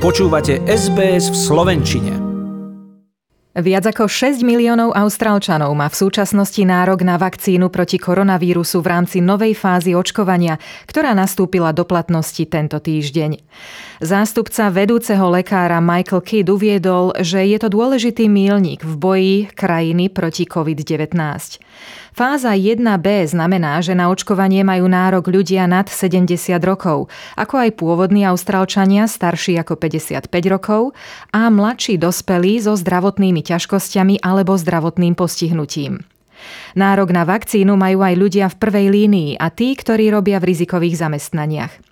Počúvate SBS v Slovenčine. Viac ako 6 miliónov Austrálčanov má v súčasnosti nárok na vakcínu proti koronavírusu v rámci novej fázy očkovania, ktorá nastúpila do platnosti tento týždeň. Zástupca vedúceho lekára Michael Kidd uviedol, že je to dôležitý mílnik v boji krajiny proti COVID-19. Fáza 1b znamená, že na očkovanie majú nárok ľudia nad 70 rokov, ako aj pôvodní austrálčania starší ako 55 rokov a mladší dospelí so zdravotnými ťažkosťami alebo zdravotným postihnutím. Nárok na vakcínu majú aj ľudia v prvej línii a tí, ktorí robia v rizikových zamestnaniach.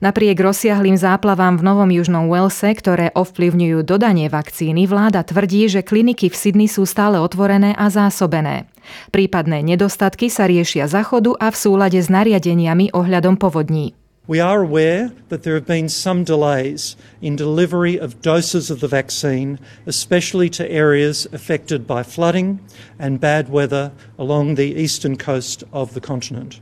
Napriek rozsiahlým záplavám v Novom Južnom Walese, ktoré ovplyvňujú dodanie vakcíny, vláda tvrdí, že kliniky v Sydney sú stále otvorené a zásobené. Prípadné nedostatky sa riešia za chodu a v súlade s nariadeniami ohľadom povodní. We are aware that there have been some delays in delivery of doses of the vaccine, especially to areas affected by flooding and bad weather along the eastern coast of the continent.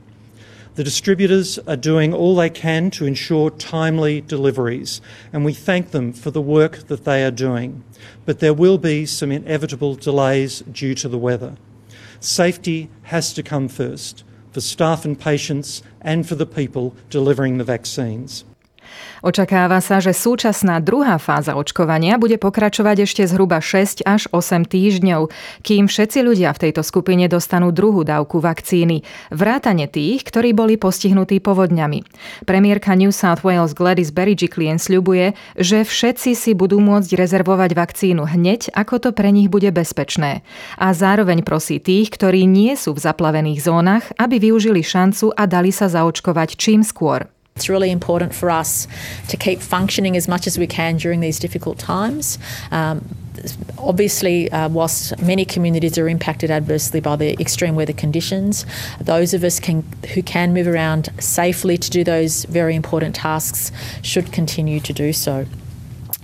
The distributors are doing all they can to ensure timely deliveries, and we thank them for the work that they are doing. But there will be some inevitable delays due to the weather. Safety has to come first for staff and patients and for the people delivering the vaccines. Očakáva sa, že súčasná druhá fáza očkovania bude pokračovať ešte zhruba 6 až 8 týždňov, kým všetci ľudia v tejto skupine dostanú druhú dávku vakcíny, vrátane tých, ktorí boli postihnutí povodňami. Premiérka New South Wales Gladys Berejiklian sľubuje, že všetci si budú môcť rezervovať vakcínu hneď, ako to pre nich bude bezpečné. A zároveň prosí tých, ktorí nie sú v zaplavených zónach, aby využili šancu a dali sa zaočkovať čím skôr. It's really important for us to keep functioning as much as we can during these difficult times. Um, obviously, uh, whilst many communities are impacted adversely by the extreme weather conditions, those of us can, who can move around safely to do those very important tasks should continue to do so.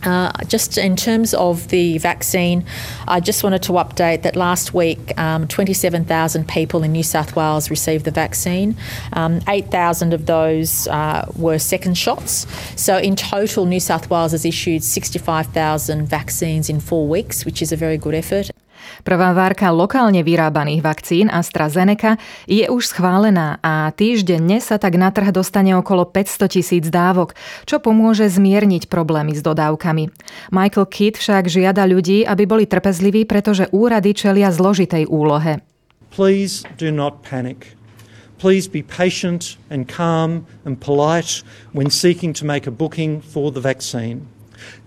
Uh, just in terms of the vaccine, I just wanted to update that last week um, 27,000 people in New South Wales received the vaccine. Um, 8,000 of those uh, were second shots. So in total, New South Wales has issued 65,000 vaccines in four weeks, which is a very good effort. Prvá várka lokálne vyrábaných vakcín AstraZeneca je už schválená a týždenne sa tak na trh dostane okolo 500 tisíc dávok, čo pomôže zmierniť problémy s dodávkami. Michael Kidd však žiada ľudí, aby boli trpezliví, pretože úrady čelia zložitej úlohe. Please do not panic. Please be patient and calm and polite when seeking to make a booking for the vaccine.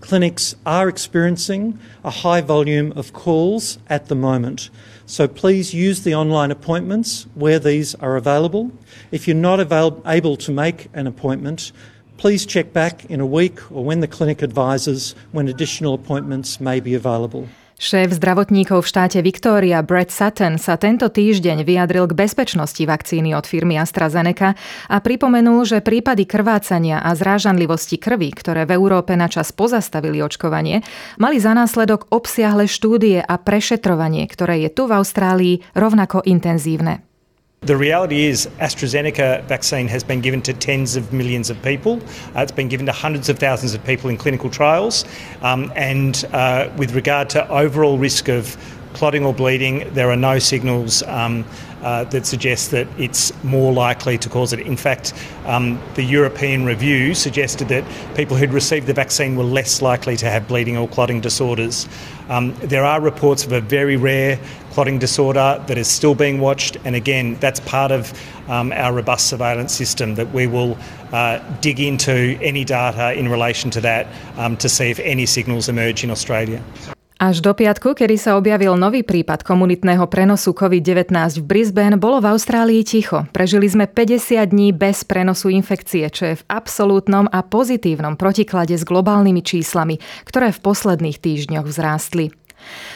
Clinics are experiencing a high volume of calls at the moment, so please use the online appointments where these are available. If you're not avail- able to make an appointment, please check back in a week or when the clinic advises when additional appointments may be available. Šéf zdravotníkov v štáte Victoria Brett Sutton sa tento týždeň vyjadril k bezpečnosti vakcíny od firmy AstraZeneca a pripomenul, že prípady krvácania a zrážanlivosti krvi, ktoré v Európe načas pozastavili očkovanie, mali za následok obsiahle štúdie a prešetrovanie, ktoré je tu v Austrálii rovnako intenzívne. The reality is, AstraZeneca vaccine has been given to tens of millions of people. Uh, it's been given to hundreds of thousands of people in clinical trials. Um, and uh, with regard to overall risk of clotting or bleeding, there are no signals um, uh, that suggest that it's more likely to cause it. In fact, um, the European review suggested that people who'd received the vaccine were less likely to have bleeding or clotting disorders. Um, there are reports of a very rare clotting disorder that is still being watched, and again, that's part of um, our robust surveillance system that we will uh, dig into any data in relation to that um, to see if any signals emerge in Australia. Až do piatku, kedy sa objavil nový prípad komunitného prenosu COVID-19 v Brisbane, bolo v Austrálii ticho. Prežili sme 50 dní bez prenosu infekcie, čo je v absolútnom a pozitívnom protiklade s globálnymi číslami, ktoré v posledných týždňoch vzrástli.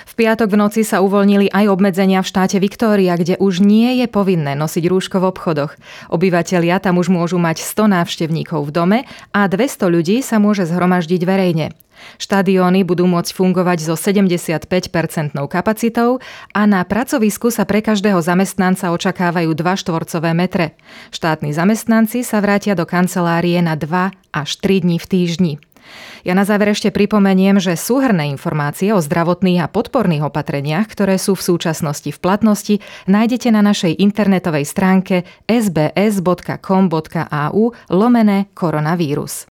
V piatok v noci sa uvoľnili aj obmedzenia v štáte Viktória, kde už nie je povinné nosiť rúško v obchodoch. Obyvatelia tam už môžu mať 100 návštevníkov v dome a 200 ľudí sa môže zhromaždiť verejne. Štadióny budú môcť fungovať so 75-percentnou kapacitou a na pracovisku sa pre každého zamestnanca očakávajú 2 štvorcové metre. Štátni zamestnanci sa vrátia do kancelárie na 2 až 3 dní v týždni. Ja na záver ešte pripomeniem, že súhrné informácie o zdravotných a podporných opatreniach, ktoré sú v súčasnosti v platnosti, nájdete na našej internetovej stránke sbs.com.au lomené koronavírus.